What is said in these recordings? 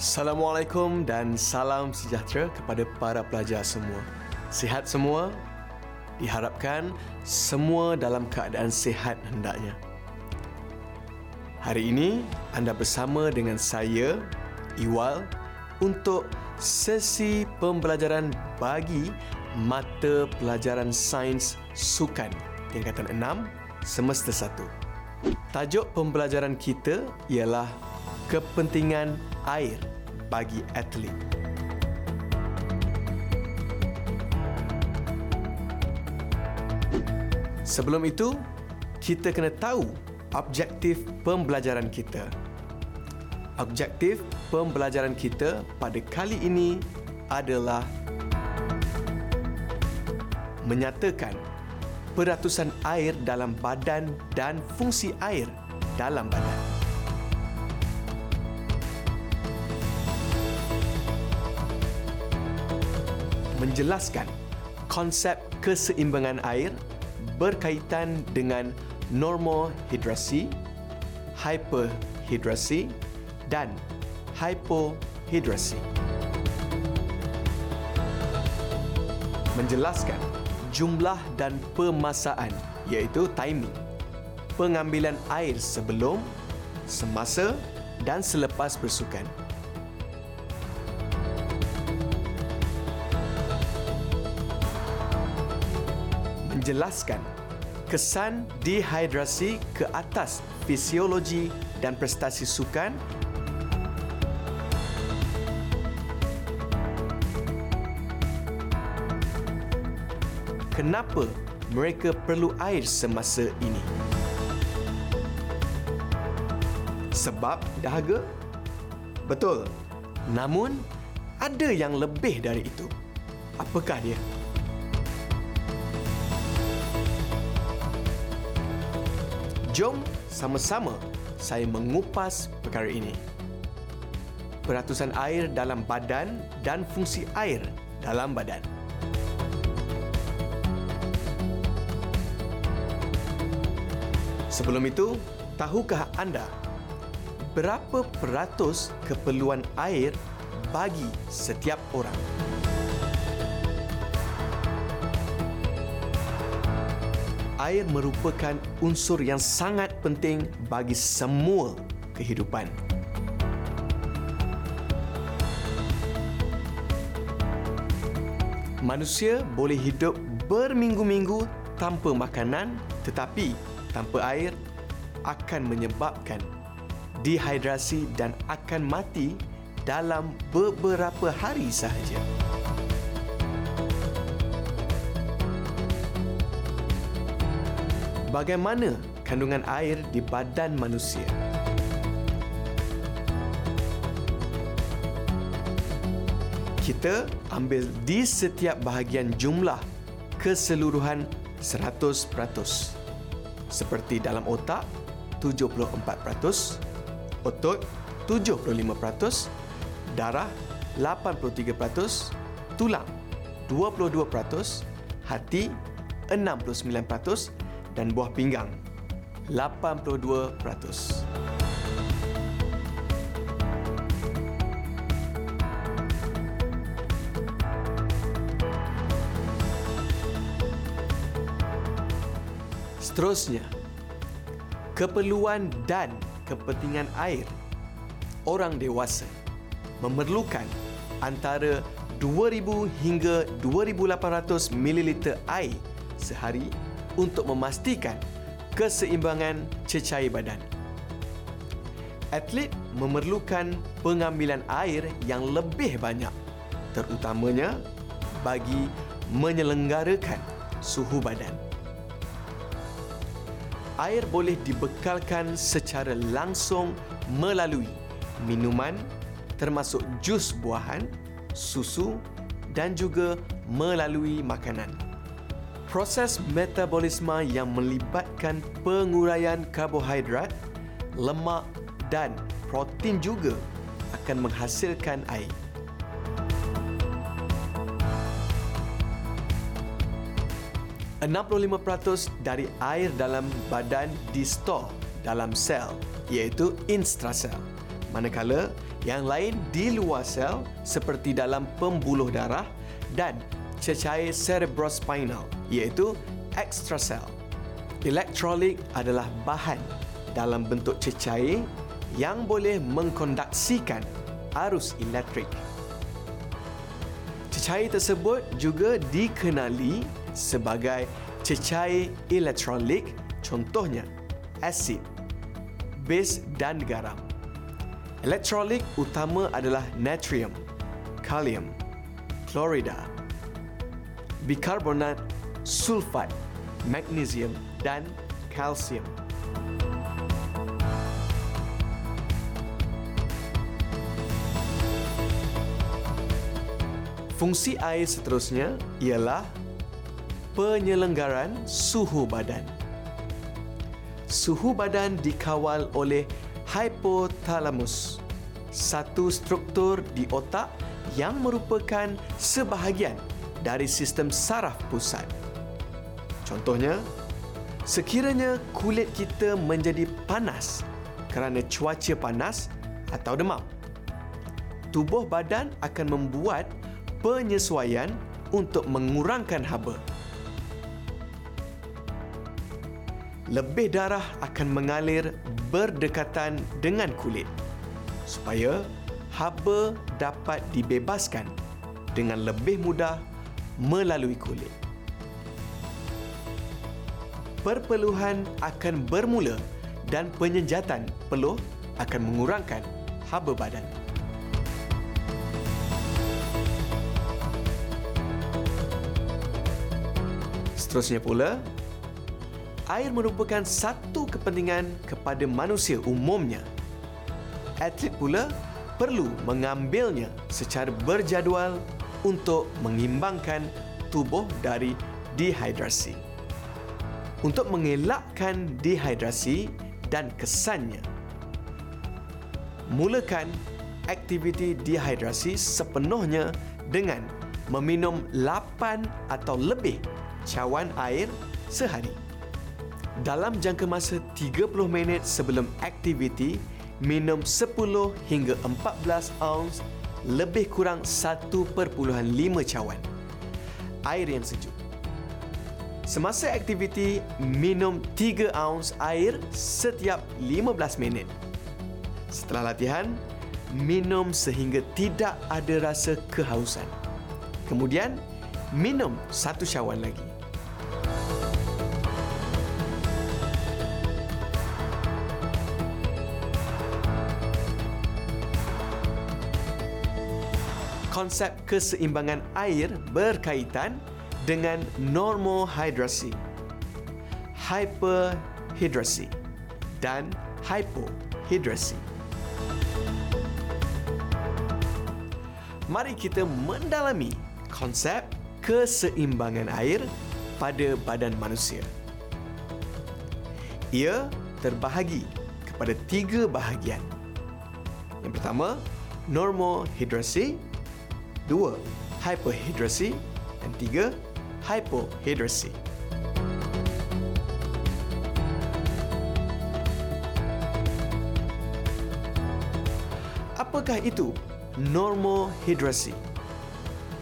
Assalamualaikum dan salam sejahtera kepada para pelajar semua. Sihat semua? Diharapkan semua dalam keadaan sihat hendaknya. Hari ini anda bersama dengan saya, Iwal, untuk sesi pembelajaran bagi mata pelajaran sains sukan tingkatan 6 semester 1. Tajuk pembelajaran kita ialah kepentingan air bagi atlet. Sebelum itu, kita kena tahu objektif pembelajaran kita. Objektif pembelajaran kita pada kali ini adalah menyatakan peratusan air dalam badan dan fungsi air dalam badan. Menjelaskan konsep keseimbangan air berkaitan dengan normohidrasi, hyperhidrasi dan hypohidrasi. Menjelaskan jumlah dan pemasaan iaitu timing pengambilan air sebelum, semasa dan selepas bersukan. Menjelaskan kesan dehidrasi ke atas fisiologi dan prestasi sukan kenapa mereka perlu air semasa ini. Sebab dahaga? Betul. Namun, ada yang lebih dari itu. Apakah dia? Jom sama-sama saya mengupas perkara ini. Peratusan air dalam badan dan fungsi air dalam badan. Sebelum itu, tahukah anda berapa peratus keperluan air bagi setiap orang? Air merupakan unsur yang sangat penting bagi semua kehidupan. Manusia boleh hidup berminggu-minggu tanpa makanan tetapi tanpa air akan menyebabkan dehidrasi dan akan mati dalam beberapa hari sahaja. Bagaimana kandungan air di badan manusia? Kita ambil di setiap bahagian jumlah keseluruhan 100% seperti dalam otak 74%, otot 75%, darah 83%, tulang 22%, hati 69% dan buah pinggang 82%. Seterusnya, keperluan dan kepentingan air orang dewasa memerlukan antara 2000 hingga 2800 ml air sehari untuk memastikan keseimbangan cecair badan. Atlet memerlukan pengambilan air yang lebih banyak terutamanya bagi menyelenggarakan suhu badan air boleh dibekalkan secara langsung melalui minuman termasuk jus buahan, susu dan juga melalui makanan. Proses metabolisme yang melibatkan penguraian karbohidrat, lemak dan protein juga akan menghasilkan air. 65% dari air dalam badan di-store dalam sel iaitu intrasel manakala yang lain di luar sel seperti dalam pembuluh darah dan cecair cerebrospinal iaitu extrasel. Elektrolit adalah bahan dalam bentuk cecair yang boleh mengkondaksikan arus elektrik. Cecair tersebut juga dikenali sebagai cecair elektrolit contohnya asid, base dan garam. Elektrolit utama adalah natrium, kalium, klorida, bikarbonat, sulfat, magnesium dan kalsium. Fungsi air seterusnya ialah penyelenggaran suhu badan. Suhu badan dikawal oleh hypothalamus, satu struktur di otak yang merupakan sebahagian dari sistem saraf pusat. Contohnya, sekiranya kulit kita menjadi panas kerana cuaca panas atau demam, tubuh badan akan membuat penyesuaian untuk mengurangkan haba. Lebih darah akan mengalir berdekatan dengan kulit supaya haba dapat dibebaskan dengan lebih mudah melalui kulit. Perpeluhan akan bermula dan penyenjatan peluh akan mengurangkan haba badan. Seterusnya pula, air merupakan satu kepentingan kepada manusia umumnya. Atlet pula perlu mengambilnya secara berjadual untuk mengimbangkan tubuh dari dehidrasi. Untuk mengelakkan dehidrasi dan kesannya, mulakan aktiviti dehidrasi sepenuhnya dengan meminum 8 atau lebih cawan air sehari. Dalam jangka masa 30 minit sebelum aktiviti, minum 10 hingga 14 ounce lebih kurang 1.5 cawan air yang sejuk. Semasa aktiviti, minum 3 ounce air setiap 15 minit. Setelah latihan, minum sehingga tidak ada rasa kehausan. Kemudian, minum satu cawan lagi. konsep keseimbangan air berkaitan dengan normohidrasi, hyperhidrasi dan hypohidrasi. Mari kita mendalami konsep keseimbangan air pada badan manusia. Ia terbahagi kepada tiga bahagian. Yang pertama, normohidrasi, dua, hyperhidrasi dan tiga, hypohidrasi. Apakah itu normohidrasi?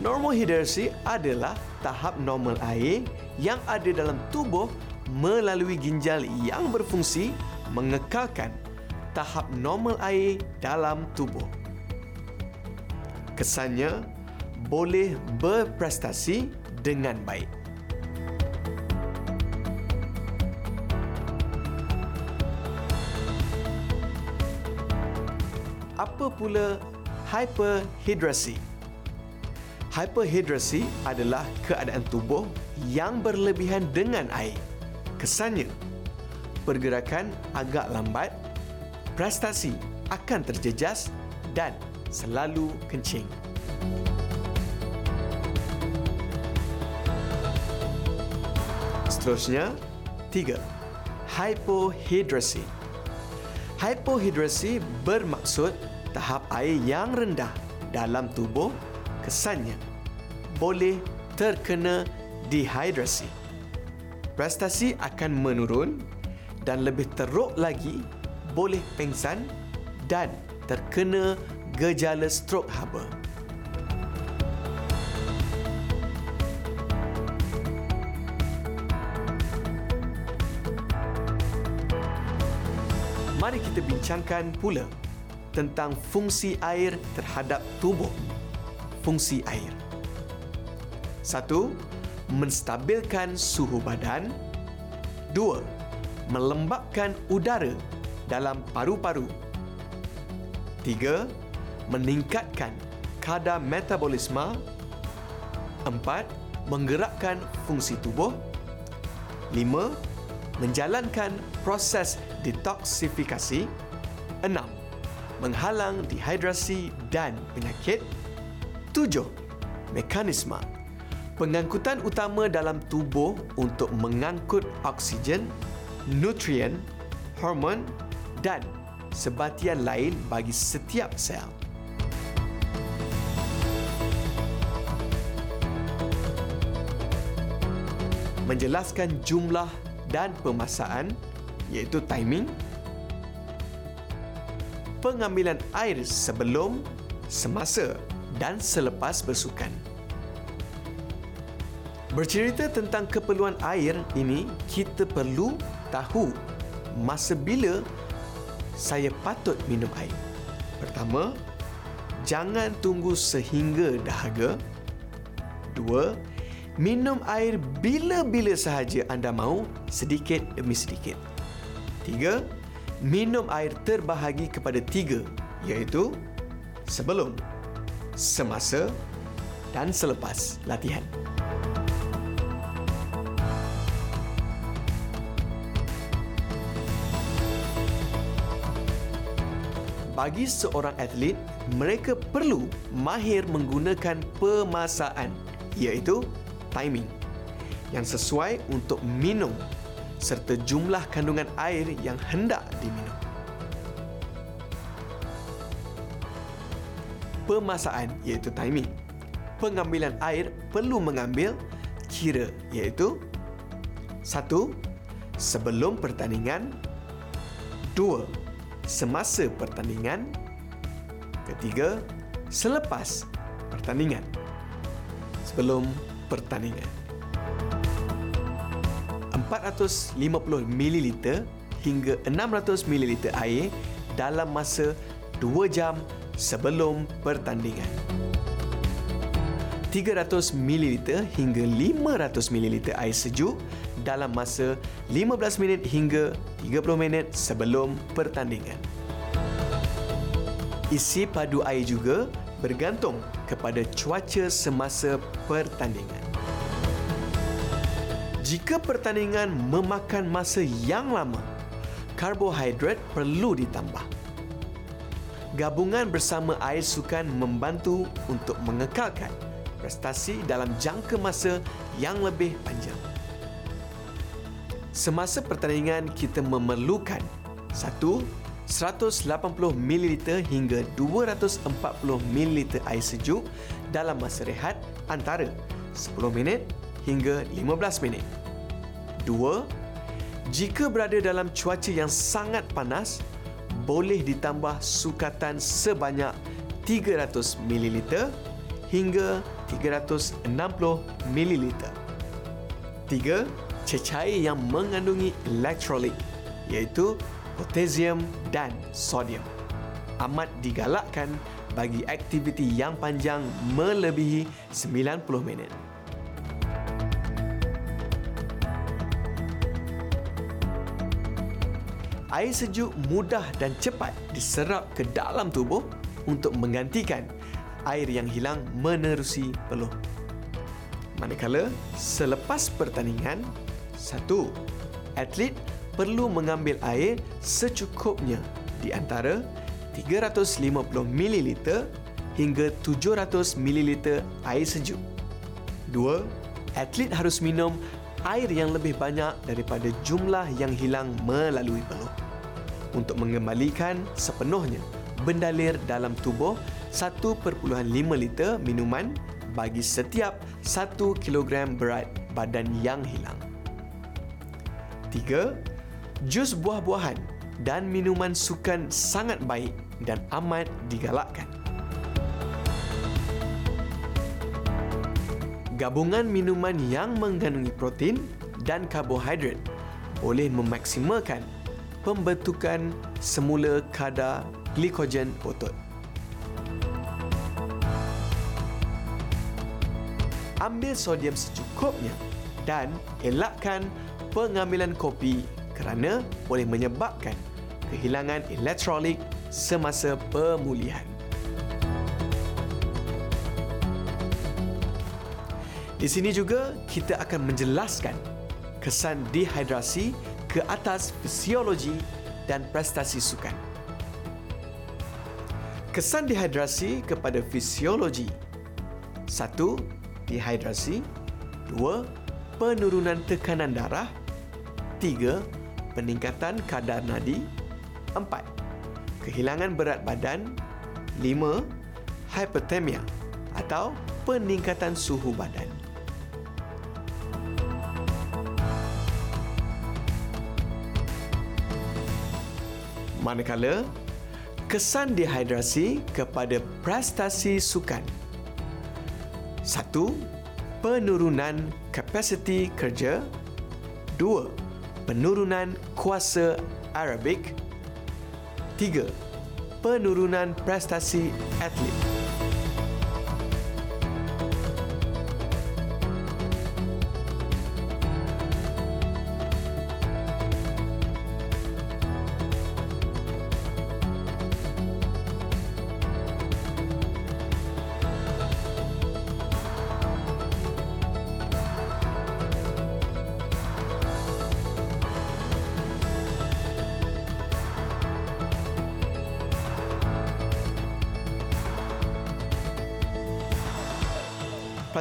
Normohidrasi adalah tahap normal air yang ada dalam tubuh melalui ginjal yang berfungsi mengekalkan tahap normal air dalam tubuh kesannya boleh berprestasi dengan baik. Apa pula hyperhidrasi? Hyperhidrasi adalah keadaan tubuh yang berlebihan dengan air. Kesannya, pergerakan agak lambat, prestasi akan terjejas dan selalu kencing. Seterusnya, tiga, hypohidrasi. Hypohidrasi bermaksud tahap air yang rendah dalam tubuh kesannya boleh terkena dehidrasi. Prestasi akan menurun dan lebih teruk lagi boleh pengsan dan terkena gejala strok haba. Mari kita bincangkan pula tentang fungsi air terhadap tubuh. Fungsi air. Satu, menstabilkan suhu badan. Dua, melembapkan udara dalam paru-paru. Tiga, meningkatkan kadar metabolisme. Empat, menggerakkan fungsi tubuh. Lima, menjalankan proses detoksifikasi. Enam, menghalang dehidrasi dan penyakit. Tujuh, mekanisme pengangkutan utama dalam tubuh untuk mengangkut oksigen, nutrien, hormon dan sebatian lain bagi setiap sel. Menjelaskan jumlah dan pemasaan iaitu timing pengambilan air sebelum, semasa dan selepas bersukan. Bercerita tentang keperluan air ini, kita perlu tahu masa bila saya patut minum air. Pertama, jangan tunggu sehingga dahaga. Dua, minum air bila-bila sahaja anda mahu, sedikit demi sedikit. Tiga, minum air terbahagi kepada tiga, iaitu sebelum, semasa dan selepas latihan. bagi seorang atlet, mereka perlu mahir menggunakan pemasaan iaitu timing yang sesuai untuk minum serta jumlah kandungan air yang hendak diminum. Pemasaan iaitu timing. Pengambilan air perlu mengambil kira iaitu satu Sebelum pertandingan dua semasa pertandingan. Ketiga, selepas pertandingan. Sebelum pertandingan. 450 ml hingga 600 ml air dalam masa 2 jam sebelum pertandingan. 300 ml hingga 500 ml air sejuk dalam masa 15 minit hingga 30 minit sebelum pertandingan. Isi padu air juga bergantung kepada cuaca semasa pertandingan. Jika pertandingan memakan masa yang lama, karbohidrat perlu ditambah. Gabungan bersama air sukan membantu untuk mengekalkan prestasi dalam jangka masa yang lebih panjang. Semasa pertandingan kita memerlukan 1 180 ml hingga 240 ml air sejuk dalam masa rehat antara 10 minit hingga 15 minit. 2. Jika berada dalam cuaca yang sangat panas, boleh ditambah sukatan sebanyak 300 ml hingga 360 ml. 3. Cecair yang mengandungi elektrolit iaitu potasium dan sodium amat digalakkan bagi aktiviti yang panjang melebihi 90 minit. Air sejuk mudah dan cepat diserap ke dalam tubuh untuk menggantikan air yang hilang menerusi peluh. Manakala selepas pertandingan, satu, atlet perlu mengambil air secukupnya di antara 350 ml hingga 700 ml air sejuk. Dua, atlet harus minum air yang lebih banyak daripada jumlah yang hilang melalui peluh untuk mengembalikan sepenuhnya bendalir dalam tubuh 1.5 liter minuman bagi setiap 1 kilogram berat badan yang hilang. 3. Jus buah-buahan dan minuman sukan sangat baik dan amat digalakkan. Gabungan minuman yang mengandungi protein dan karbohidrat boleh memaksimalkan pembentukan semula kadar glikogen otot. Ambil sodium secukupnya dan elakkan pengambilan kopi kerana boleh menyebabkan kehilangan elektrolit semasa pemulihan. Di sini juga kita akan menjelaskan kesan dehidrasi ke atas fisiologi dan prestasi sukan. Kesan dehidrasi kepada fisiologi. Satu, dehidrasi. Dua, penurunan tekanan darah. Tiga, peningkatan kadar nadi. Empat, kehilangan berat badan. Lima, hyperthermia atau peningkatan suhu badan. Manakala kesan dehidrasi kepada prestasi sukan. Satu, penurunan kapasiti kerja. Dua, penurunan kuasa aerobik. Tiga, penurunan prestasi atlet.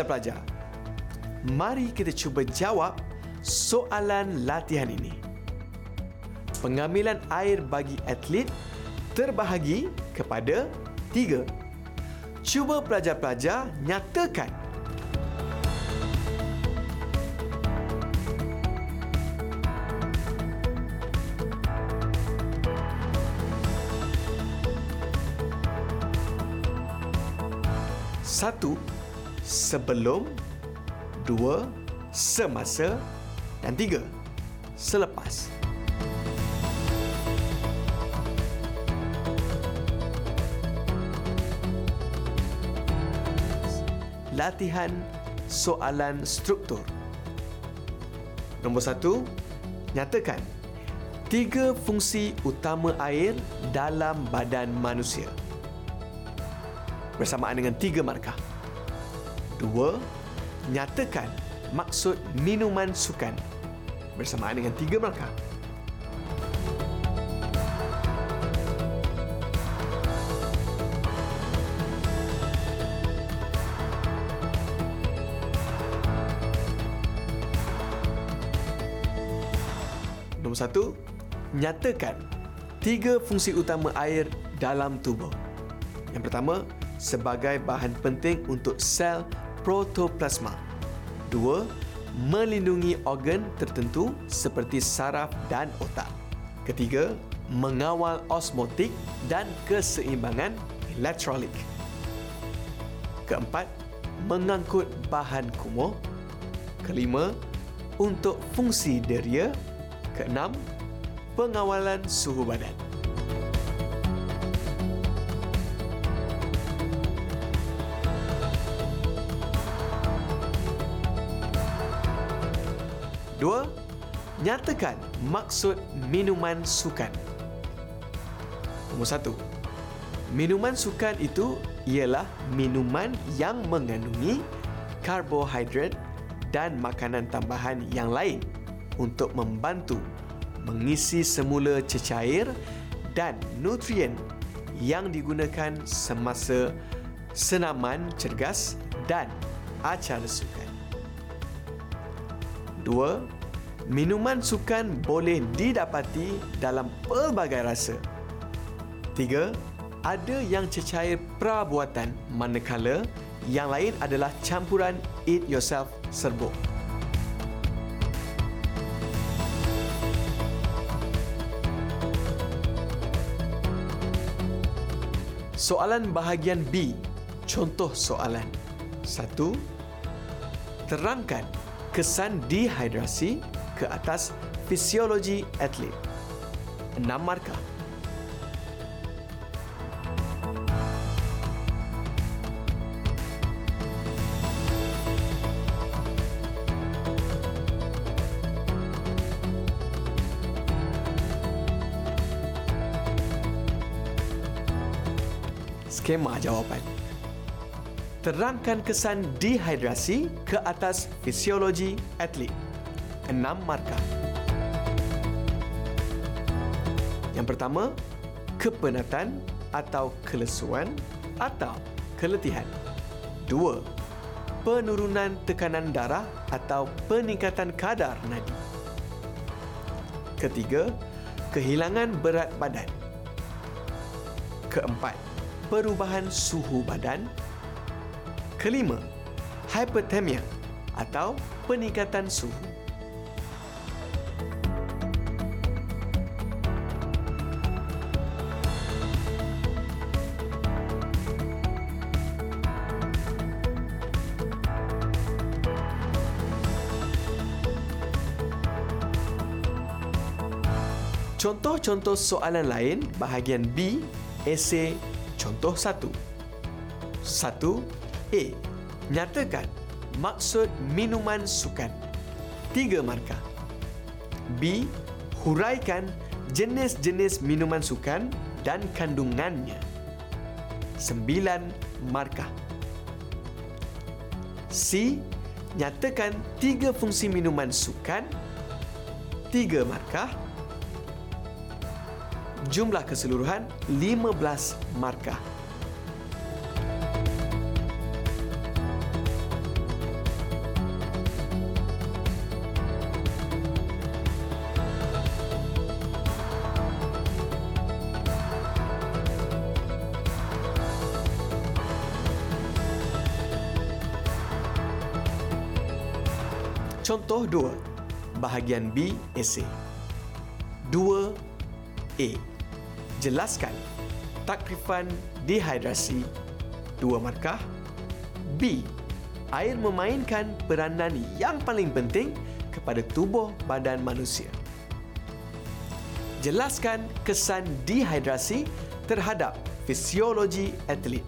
Pelajar-pelajar, mari kita cuba jawab soalan latihan ini. Pengambilan air bagi atlet terbahagi kepada tiga. Cuba pelajar-pelajar nyatakan Satu, sebelum, dua, semasa dan tiga, selepas. Latihan soalan struktur. Nombor satu, nyatakan tiga fungsi utama air dalam badan manusia. Bersamaan dengan tiga markah. Dua, nyatakan maksud minuman sukan bersamaan dengan tiga markah. Nombor satu, nyatakan tiga fungsi utama air dalam tubuh. Yang pertama, sebagai bahan penting untuk sel protoplasma. Dua, melindungi organ tertentu seperti saraf dan otak. Ketiga, mengawal osmotik dan keseimbangan elektrolit. Keempat, mengangkut bahan kumuh. Kelima, untuk fungsi deria. Keenam, pengawalan suhu badan. Nyatakan maksud minuman sukan. Nombor satu, minuman sukan itu ialah minuman yang mengandungi karbohidrat dan makanan tambahan yang lain untuk membantu mengisi semula cecair dan nutrien yang digunakan semasa senaman cergas dan acara sukan. Dua, minuman sukan boleh didapati dalam pelbagai rasa. Tiga, ada yang cecair prabuatan manakala yang lain adalah campuran eat yourself serbuk. Soalan bahagian B. Contoh soalan. Satu, Terangkan kesan dehidrasi ke atas fisiologi atlet. 6 markah. Skema jawapan. Terangkan kesan dehidrasi ke atas fisiologi atlet. 6 markah. Yang pertama, kepenatan atau kelesuan atau keletihan. Dua, penurunan tekanan darah atau peningkatan kadar nadi. Ketiga, kehilangan berat badan. Keempat, perubahan suhu badan. Kelima, hipertermia atau peningkatan suhu. Contoh-contoh soalan lain bahagian B, esei contoh 1. 1. A. Nyatakan maksud minuman sukan. 3 markah. B. Huraikan jenis-jenis minuman sukan dan kandungannya. 9 markah. C. Nyatakan tiga fungsi minuman sukan. 3 markah jumlah keseluruhan 15 markah. Contoh 2. Bahagian B esei. 2A. Jelaskan takrifan dehidrasi. Dua markah. B. Air memainkan peranan yang paling penting kepada tubuh badan manusia. Jelaskan kesan dehidrasi terhadap fisiologi atlet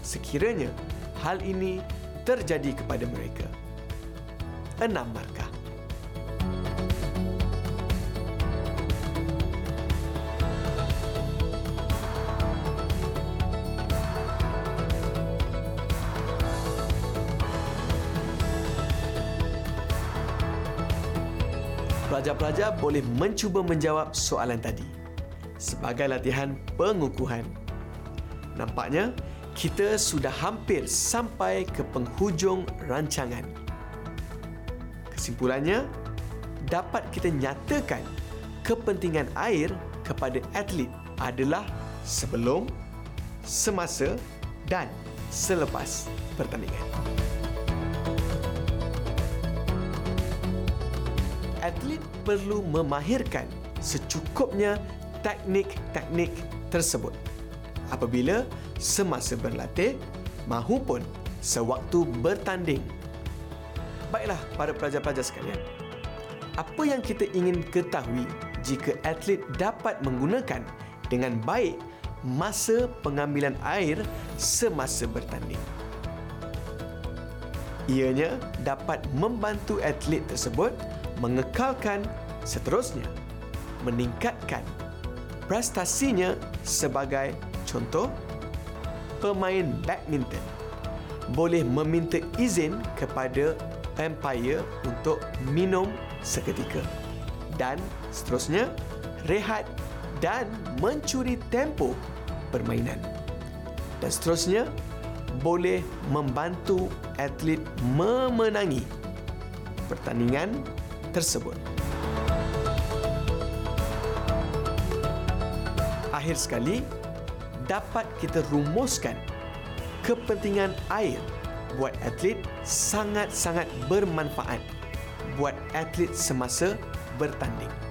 sekiranya hal ini terjadi kepada mereka. Enam markah. Pelajar-pelajar boleh mencuba menjawab soalan tadi sebagai latihan pengukuhan. Nampaknya kita sudah hampir sampai ke penghujung rancangan. Kesimpulannya, dapat kita nyatakan kepentingan air kepada atlet adalah sebelum, semasa dan selepas pertandingan. Atlet perlu memahirkan secukupnya teknik-teknik tersebut apabila semasa berlatih mahupun sewaktu bertanding. Baiklah para pelajar-pelajar sekalian. Apa yang kita ingin ketahui jika atlet dapat menggunakan dengan baik masa pengambilan air semasa bertanding? Ianya dapat membantu atlet tersebut mengekalkan seterusnya meningkatkan prestasinya sebagai contoh pemain badminton boleh meminta izin kepada umpire untuk minum seketika dan seterusnya rehat dan mencuri tempo permainan. Dan seterusnya boleh membantu atlet memenangi pertandingan tersebut. Akhir sekali, dapat kita rumuskan kepentingan air buat atlet sangat-sangat bermanfaat buat atlet semasa bertanding.